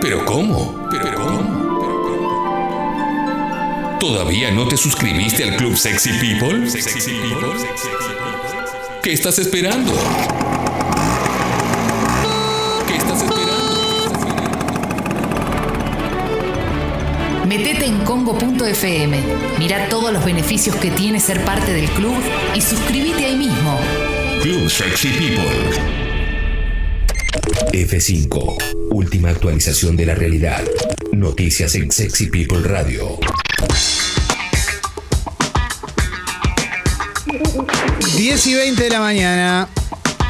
¿Pero cómo? ¿Pero cómo? ¿Todavía no te suscribiste al Club Sexy People? ¿Qué estás esperando? ¿Qué estás esperando? Metete en congo.fm, mira todos los beneficios que tiene ser parte del club y suscríbete ahí mismo. Club Sexy People. F5. Última actualización de la realidad. Noticias en Sexy People Radio. 10 y 20 de la mañana.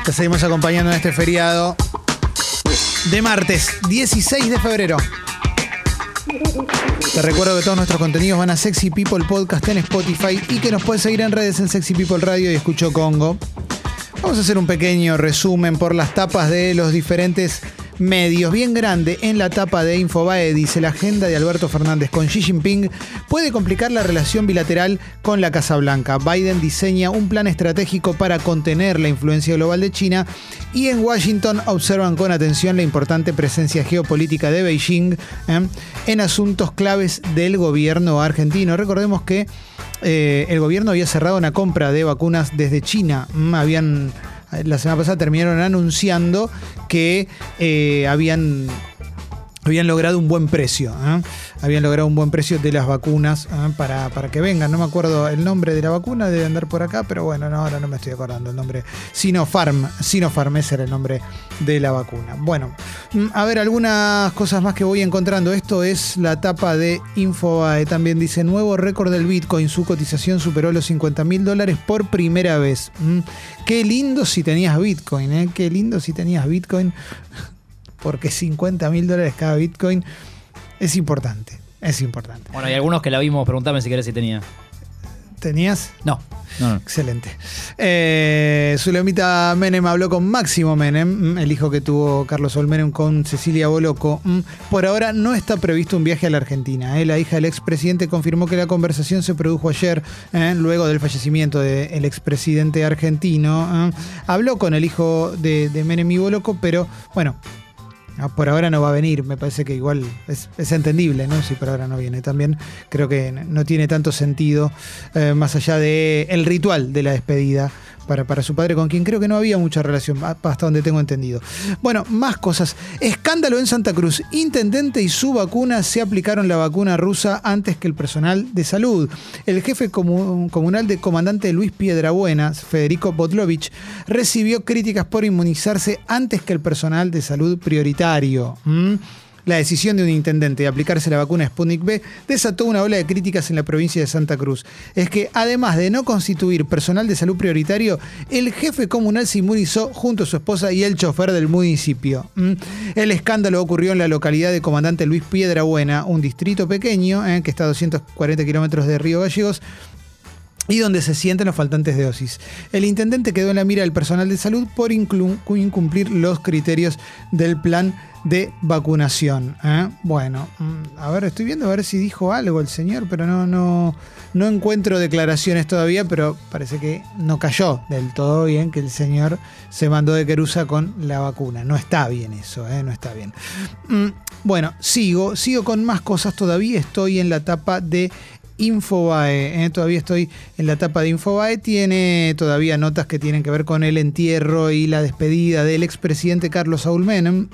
Te seguimos acompañando en este feriado de martes 16 de febrero. Te recuerdo que todos nuestros contenidos van a Sexy People Podcast en Spotify y que nos puedes seguir en redes en Sexy People Radio y Escucho Congo. Vamos a hacer un pequeño resumen por las tapas de los diferentes medios. Bien grande en la tapa de Infobae dice la agenda de Alberto Fernández con Xi Jinping puede complicar la relación bilateral con la Casa Blanca. Biden diseña un plan estratégico para contener la influencia global de China y en Washington observan con atención la importante presencia geopolítica de Beijing ¿eh? en asuntos claves del gobierno argentino. Recordemos que eh, el gobierno había cerrado una compra de vacunas desde China. Mm, habían, la semana pasada terminaron anunciando que eh, habían habían logrado un buen precio. ¿eh? Habían logrado un buen precio de las vacunas ¿eh? para, para, que vengan. No me acuerdo el nombre de la vacuna, debe andar por acá, pero bueno, no, ahora no me estoy acordando el nombre. Sinopharm, Sinopharm, ese era el nombre de la vacuna. Bueno, mm, a ver, algunas cosas más que voy encontrando. Esto es la tapa de Infobae. También dice, nuevo récord del Bitcoin. Su cotización superó los 50 mil dólares por primera vez. Mm, qué lindo si tenías Bitcoin, ¿eh? Qué lindo si tenías Bitcoin porque 50 mil dólares cada Bitcoin es importante. Es importante. Bueno, hay algunos que la vimos, preguntame si querés si tenía. ¿Tenías? No. no, no. Excelente. Eh, Zulemita Menem habló con Máximo Menem, el hijo que tuvo Carlos Olmenem con Cecilia Boloco. Por ahora no está previsto un viaje a la Argentina. ¿eh? La hija del expresidente confirmó que la conversación se produjo ayer, ¿eh? luego del fallecimiento del expresidente argentino. Habló con el hijo de, de Menem y Boloco, pero bueno, por ahora no va a venir, me parece que igual es, es, entendible, ¿no? Si por ahora no viene. También creo que no tiene tanto sentido, eh, más allá del el ritual de la despedida para, para su padre, con quien creo que no había mucha relación, hasta donde tengo entendido. Bueno, más cosas. Escándalo en Santa Cruz. Intendente y su vacuna se aplicaron la vacuna rusa antes que el personal de salud. El jefe comunal de comandante Luis Piedrabuena, Federico Botlovich, recibió críticas por inmunizarse antes que el personal de salud prioritario. ¿Mm? La decisión de un intendente de aplicarse la vacuna Sputnik B desató una ola de críticas en la provincia de Santa Cruz. Es que además de no constituir personal de salud prioritario, el jefe comunal se inmunizó junto a su esposa y el chofer del municipio. ¿Mm? El escándalo ocurrió en la localidad de Comandante Luis Piedrabuena, un distrito pequeño eh, que está a 240 kilómetros de Río Gallegos, y donde se sienten los faltantes de dosis. El intendente quedó en la mira del personal de salud por incumplir los criterios del plan de vacunación. ¿eh? Bueno, mm, a ver, estoy viendo a ver si dijo algo el señor, pero no, no, no encuentro declaraciones todavía, pero parece que no cayó del todo bien que el señor se mandó de querusa con la vacuna. No está bien eso, ¿eh? no está bien. Mm, bueno, sigo, sigo con más cosas todavía. Estoy en la etapa de Infobae. ¿eh? Todavía estoy en la etapa de Infobae. Tiene todavía notas que tienen que ver con el entierro y la despedida del expresidente Carlos Saúl Menem.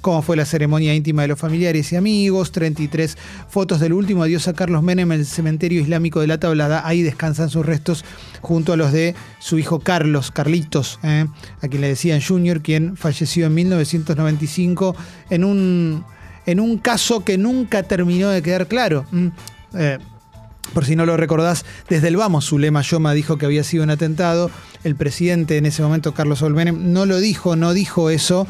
Cómo fue la ceremonia íntima de los familiares y amigos. 33 fotos del último adiós a Carlos Menem en el cementerio islámico de la Tablada. Ahí descansan sus restos junto a los de su hijo Carlos, Carlitos, ¿eh? a quien le decían Junior, quien falleció en 1995 en un, en un caso que nunca terminó de quedar claro. Eh, por si no lo recordás, desde el vamos, Zulema Yoma dijo que había sido un atentado. El presidente en ese momento, Carlos Olmenem, no lo dijo, no dijo eso.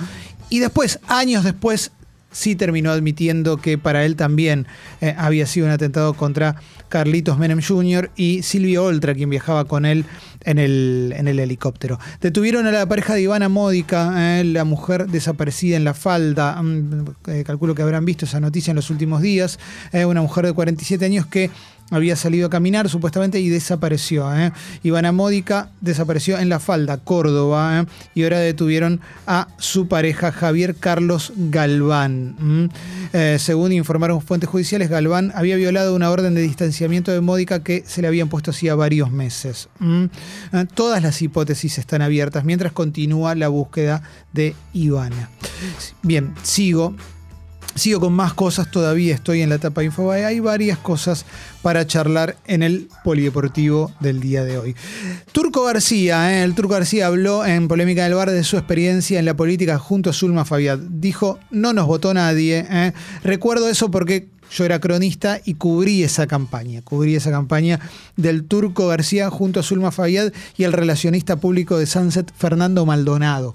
Y después, años después, sí terminó admitiendo que para él también eh, había sido un atentado contra Carlitos Menem Jr. y Silvio Oltra, quien viajaba con él en el, helicóptero. Detuvieron a la pareja de Ivana Módica, eh, la mujer desaparecida en la falda. Mm, eh, calculo que habrán visto esa noticia en los últimos días. una mujer de 47 años que había salido a caminar supuestamente y desapareció. ¿eh? Ivana Módica desapareció en La Falda, Córdoba, ¿eh? y ahora detuvieron a su pareja Javier Carlos Galván. Eh, según informaron fuentes judiciales, Galván había violado una orden de distanciamiento de Módica que se le habían puesto hacía varios meses. Todas las hipótesis están abiertas mientras continúa la búsqueda de Ivana. Bien, sigo. Sigo con más cosas, todavía estoy en la etapa de Infobae. Hay varias cosas para charlar en el polideportivo del día de hoy. Turco García, ¿eh? el Turco García habló en Polémica del Bar de su experiencia en la política junto a Zulma Fabiad. Dijo, no nos votó nadie. ¿eh? Recuerdo eso porque yo era cronista y cubrí esa campaña. Cubrí esa campaña del Turco García junto a Zulma Fabiad y el relacionista público de Sunset, Fernando Maldonado.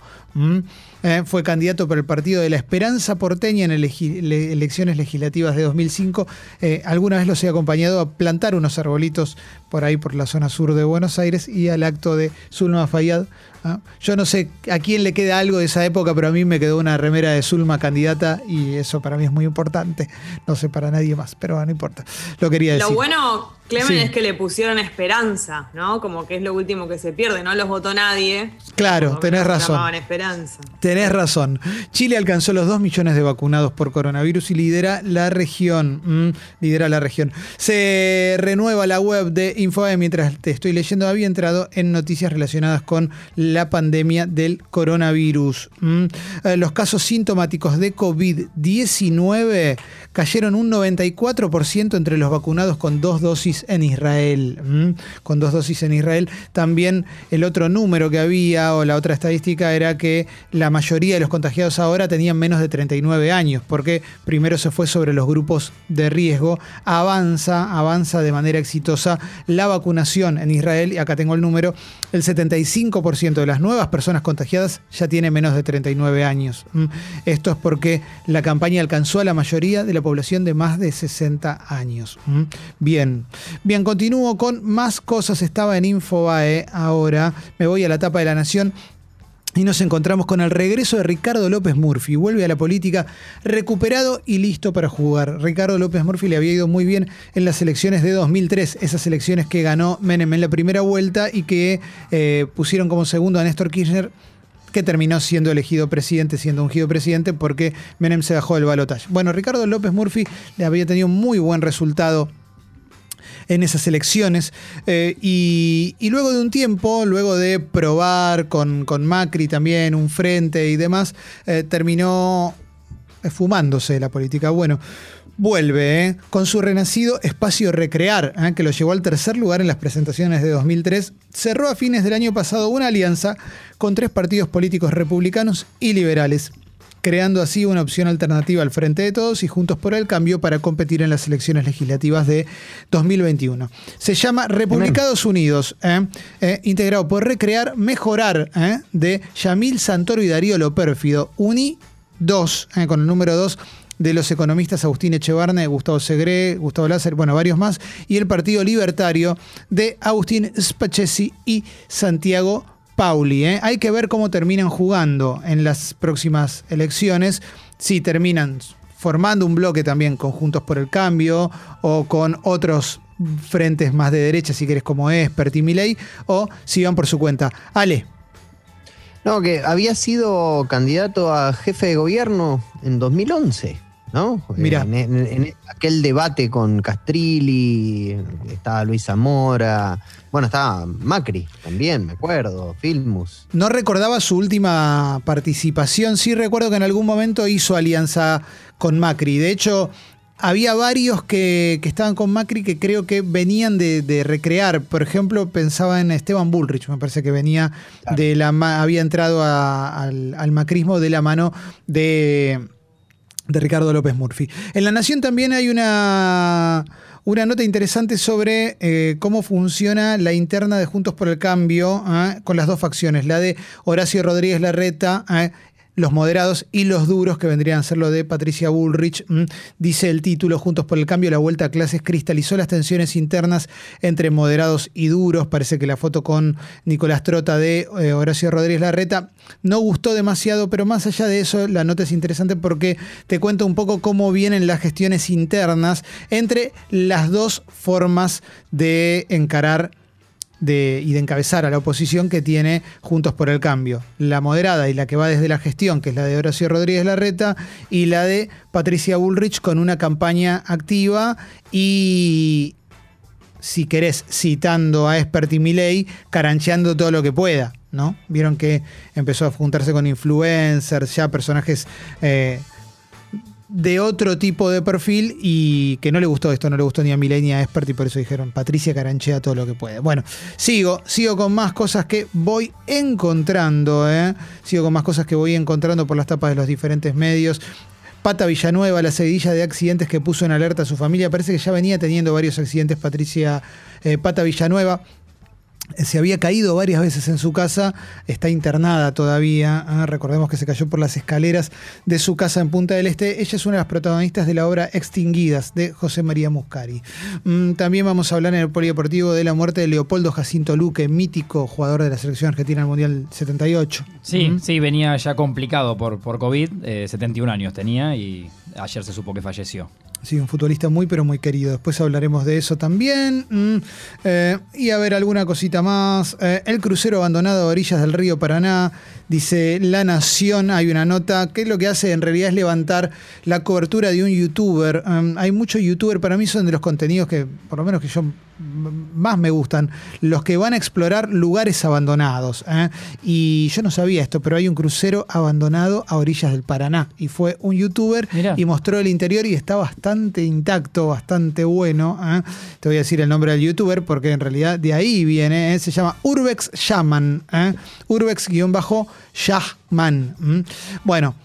Eh, fue candidato por el Partido de la Esperanza porteña en elecciones legislativas de 2005. Eh, alguna vez los he acompañado a plantar unos arbolitos por ahí, por la zona sur de Buenos Aires, y al acto de Zulma Fayad. ¿Ah? Yo no sé a quién le queda algo de esa época, pero a mí me quedó una remera de Zulma candidata y eso para mí es muy importante. No sé para nadie más, pero no importa. Lo quería decir. Lo bueno, Clemen, Sí. es que le pusieron esperanza, ¿no? Como que es lo último que se pierde, no los votó nadie. Claro, tenés razón. esperanza. Tenés razón. Chile alcanzó los 2 millones de vacunados por coronavirus y lidera la región. Mm, lidera la región. Se renueva la web de Infobae mientras te estoy leyendo. Había entrado en noticias relacionadas con la pandemia del coronavirus. Mm, eh, los casos sintomáticos de COVID-19 cayeron un 94% entre los vacunados con dos dosis en Israel. Mm, Con dos dosis en Israel. También el otro número que había o la otra estadística era que la mayoría de los contagiados ahora tenían menos de 39 años, porque primero se fue sobre los grupos de riesgo. Avanza, avanza de manera exitosa la vacunación en Israel, y acá tengo el número, el 75% de las nuevas personas contagiadas ya tiene menos de 39 años. Mm, Esto es porque la campaña alcanzó a la mayoría de la población de más de 60 años. Mm, Bien, bien, continúo con más cosas. Estaba en Infobae ahora, me voy a la tapa de la Nación. Y nos encontramos con el regreso de Ricardo López Murphy. Vuelve a la política recuperado y listo para jugar. Ricardo López Murphy le había ido muy bien en las elecciones de 2003, esas elecciones que ganó Menem en la primera vuelta y que eh, pusieron como segundo a Néstor Kirchner que terminó siendo elegido presidente, siendo ungido presidente, porque Menem se bajó del balotaje. Bueno, Ricardo López Murphy le había tenido muy buen resultado en esas elecciones. eh, y, luego de un tiempo, luego de probar con, con Macri también un frente y demás, eh, terminó esfumándose de la política. Bueno, vuelve eh, con su renacido espacio Recrear, que lo llevó al tercer lugar en las presentaciones de 2003. Cerró a fines del año pasado una alianza con tres partidos políticos republicanos y liberales creando así una opción alternativa al Frente de Todos y Juntos por el Cambio para competir en las elecciones legislativas de 2021. Se llama Republicados Unidos, ¿eh? Eh, integrado por Recrear, Mejorar, ¿eh? de Yamil Santoro y Darío Lopérfido. Uni 2, ¿eh? con el número 2 de los economistas Agustín Echevarne, Gustavo Segre, Gustavo Láser, bueno, varios más, y el Partido Libertario de Agustín Spachesi y Santiago Pauli. ¿eh? Hay que ver cómo terminan jugando en las próximas elecciones, si terminan formando un bloque también con Juntos por el Cambio o con otros frentes más de derecha, si querés, como Espert y Milei, o si van por su cuenta. Ale. No, que había sido candidato a jefe de gobierno en 2011, ¿no? Mirá. En, en- en aquel debate con Castrilli, estaba Luis Zamora, bueno, estaba Macri también, me acuerdo, Filmus. No recordaba su última participación, sí recuerdo que en algún momento hizo alianza con Macri. De hecho, había varios que, que estaban con Macri que creo que venían de, de recrear. Por ejemplo, pensaba en Esteban Bullrich, me parece que venía de la había entrado a- al, al macrismo de la mano de, de Ricardo López Murphy. En La Nación también hay una, una nota interesante sobre eh, cómo funciona la interna de Juntos por el Cambio ¿ah? con las dos facciones, la de Horacio Rodríguez Larreta. ¿ah? Los moderados y los duros, que vendrían a ser lo de Patricia Bullrich. Mm, Dice el título, Juntos por el Cambio, la vuelta a clases cristalizó las tensiones internas entre moderados y duros. Parece que la foto con Nicolás Trota de eh, Horacio Rodríguez Larreta no gustó demasiado, pero más allá de eso, la nota es interesante porque te cuento un poco cómo vienen las gestiones internas entre las dos formas de encarar de, y de encabezar a la oposición que tiene Juntos por el Cambio. La moderada y la que va desde la gestión, que es la de Horacio Rodríguez Larreta, y la de Patricia Bullrich con una campaña activa y, si querés, citando a Expert y Milei, carancheando todo lo que pueda. ¿no? Vieron que empezó a juntarse con influencers, ya personajes... eh, de otro tipo de perfil y que no le gustó esto, no le gustó ni a Milei ni a Expert y por eso dijeron Patricia caranchea todo lo que puede. Bueno, sigo, sigo con más cosas que voy encontrando, ¿eh? sigo con más cosas que voy encontrando por las tapas de los diferentes medios. Pata Villanueva, la seguidilla de accidentes que puso en alerta a su familia, parece que ya venía teniendo varios accidentes Patricia eh, Pata Villanueva se había caído varias veces en su casa, está internada todavía. ah, Recordemos que se cayó por las escaleras de su casa en Punta del Este. Ella es una de las protagonistas de la obra Extinguidas de José María Muscari. Mm, También vamos a hablar en el polideportivo de la muerte de Leopoldo Jacinto Luque, mítico jugador de la selección argentina del Mundial 78. Sí, Mm. sí, venía ya complicado por, por COVID. eh, 71 años tenía y ayer se supo que falleció. Sí, un futbolista muy pero muy querido. Después hablaremos de eso también. Mm, eh, y a ver, alguna cosita más. Eh, el crucero abandonado a orillas del río Paraná. Dice La Nación, hay una nota que lo que hace en realidad es levantar la cobertura de un youtuber. Um, hay muchos youtubers, para mí son de los contenidos que, por lo menos que yo más me gustan, los que van a explorar lugares abandonados. ¿eh? Y yo no sabía esto, pero hay un crucero abandonado a orillas del Paraná. Y fue un youtuber Mirá. y mostró el interior y está bastante intacto, bastante bueno. ¿eh? Te voy a decir el nombre del youtuber porque en realidad de ahí viene. ¿eh? Se llama Urbex Shaman. ¿eh? Urbex-Shahman. ¿m? Bueno.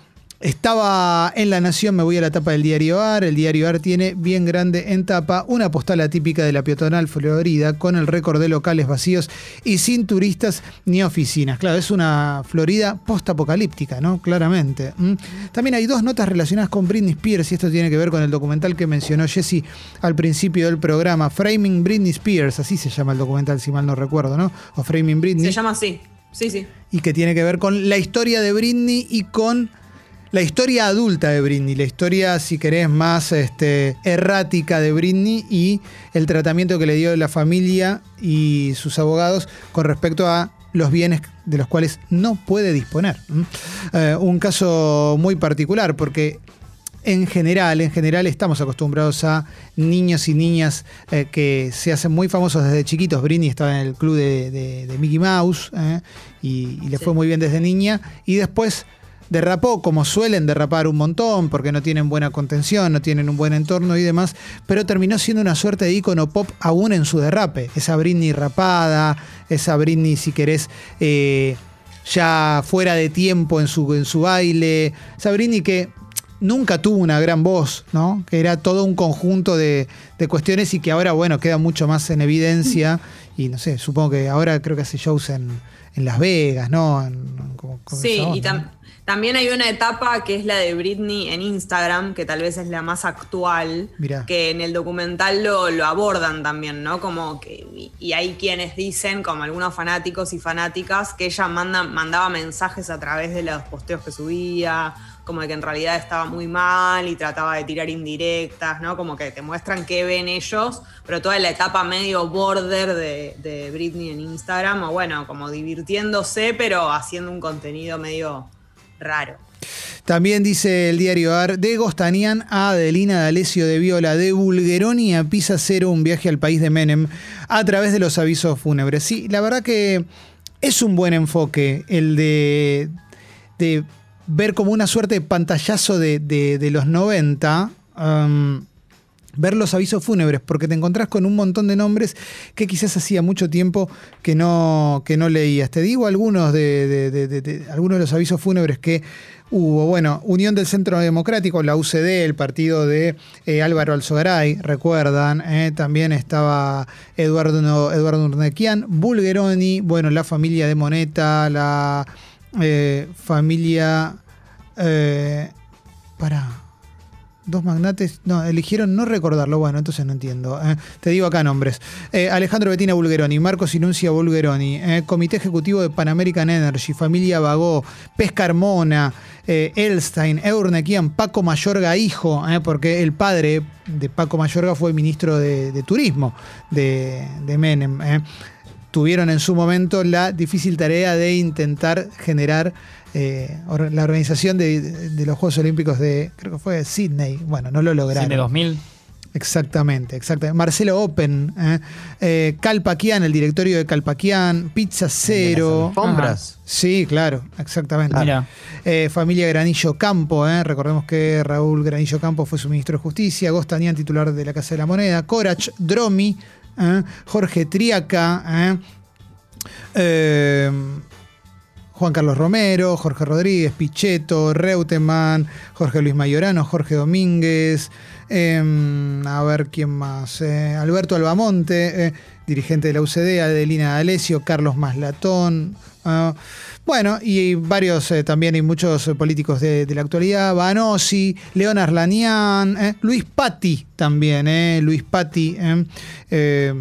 Estaba en La Nación, me voy a la tapa del diario AR. El diario AR tiene bien grande en tapa una postal atípica de la peatonal Florida con el récord de locales vacíos y sin turistas ni oficinas. Claro, es una Florida post-apocalíptica, ¿no? Claramente. También hay dos notas relacionadas con Britney Spears y esto tiene que ver con el documental que mencionó Jesse al principio del programa, Framing Britney Spears, así se llama el documental, si mal no recuerdo, ¿no? O Framing Britney Se llama así. Sí, sí. y que tiene que ver con la historia de Britney y con la historia adulta de Britney, la historia, si querés, más este, errática de Britney y el tratamiento que le dio la familia y sus abogados con respecto a los bienes de los cuales no puede disponer. Eh, un caso muy particular porque en general, en general estamos acostumbrados a niños y niñas eh, que se hacen muy famosos desde chiquitos. Britney estaba en el club de, de- de Mickey Mouse eh, y, y le Sí. fue muy bien desde niña. Y después derrapó, como suelen derrapar un montón, porque no tienen buena contención, no tienen un buen entorno y demás, pero terminó siendo una suerte de ícono pop aún en su derrape. Esa Britney rapada, esa Britney, si querés, eh, ya fuera de tiempo en su, en su baile. Esa Britney que nunca tuvo una gran voz, ¿no? Que era todo un conjunto de, de cuestiones y que ahora, bueno, queda mucho más en evidencia. Y no sé, supongo que ahora creo que hace shows en, en Las Vegas, ¿no? En- en- como- como Sí, y también hay una etapa que es la de Britney en Instagram, que tal vez es la más actual, Mirá. que en el documental lo, lo abordan también, ¿no? Como que, y, y hay quienes dicen, como algunos fanáticos y fanáticas, que ella manda, mandaba mensajes a través de los posteos que subía, como de que en realidad estaba muy mal y trataba de tirar indirectas, ¿no? Como que te muestran qué ven ellos, pero toda la etapa medio border de, Britney en Instagram, o bueno, como divirtiéndose, pero haciendo un contenido medio raro. También dice el diario AR, de Gostanian a Adelina D'Alessio de Viola, de Bulgeroni a Pisa Cero, un viaje al país de Menem, a través de los avisos fúnebres. Sí, la verdad que es un buen enfoque el de, de ver como una suerte de pantallazo de, de- los 90. um, ver los avisos fúnebres, porque te encontrás con un montón de nombres que quizás hacía mucho tiempo que no, que no leías. Te digo algunos de- algunos de los avisos fúnebres que hubo. Bueno, Unión del Centro Democrático, la UCD, el partido de eh, Álvaro Alzogaray, recuerdan. eh, también estaba Eduardo, Eduardo Urnequian, Bulgeroni, bueno, la familia de Moneta, la eh, familia Eh, para. Dos magnates, no, eligieron no recordarlo, bueno, entonces no entiendo. eh. Te digo acá nombres. Eh, Alejandro Bettina Bulgeroni, Marcos Inuncia Bulgeroni, Comité Ejecutivo de Pan American Energy, Familia Bagó, Pesca Carmona, eh, Elstein, Eurnequian, Paco Mayorga hijo, porque el padre de Paco Mayorga fue ministro de, Turismo de, de Menem. Tuvieron en su momento la difícil tarea de intentar generar eh, or- la organización de, de los Juegos Olímpicos de, creo que fue de Sydney. Bueno, no lo lograron. Cine 2000. Exactamente, exactamente. Marcelo Open, eh, eh, Calpaquian, el directorio de Calpaquian, Pizza Cero. Alfombras. Sí, claro, exactamente. Mira. Eh, familia Granillo Campo, eh, recordemos que Raúl Granillo Campo fue su ministro de Justicia, Gostanian, titular de la Casa de la Moneda, Corach Dromi, eh, Jorge Triaca, eh, eh, Juan Carlos Romero, Jorge Rodríguez, Pichetto, Reutemann, Jorge Luis Mayorano, Jorge Domínguez, eh, a ver quién más, eh, Alberto Albamonte, eh, dirigente de la UCD, Adelina D'Alessio, Carlos Maslatón, ah, bueno, y varios eh, también, hay muchos políticos de, la actualidad, Banosi, León Arlanian, Luis Patti también, Luis Patti, eh,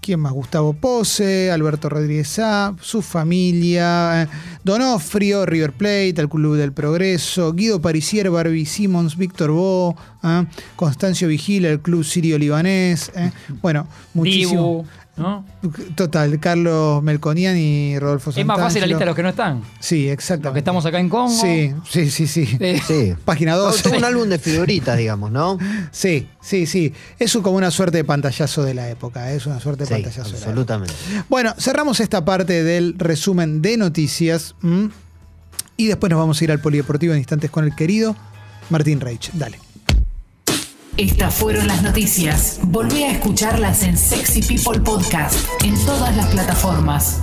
¿Quién más? Gustavo Pose, Alberto Rodríguez Sá, su familia, eh, Donofrio, River Plate, el Club del Progreso, Guido Parisier, Barbie Simmons, Víctor Bo, eh, Constancio Vigila, el Club Sirio Libanés. eh. Bueno, muchísimo. Dibu, ¿no? Total, Carlos Melconian y Rodolfo Es más fácil la Santangelo. lista de los que no están. Sí, exacto. Los que estamos acá en Congo. Sí, sí, sí, sí. Eh, Sí. Página Todo 12. un álbum de figuritas, digamos, ¿no? Sí, sí, sí. Es como una suerte de pantallazo de la época. ¿eh? Es una suerte de Sí, pantallazo de la época. absolutamente. Bueno, cerramos esta parte del resumen de noticias y después nos vamos a ir al polideportivo en instantes con el querido Martín Reich. Dale. Estas fueron las noticias. Volvé a escucharlas en Sexy People Podcast en todas las plataformas.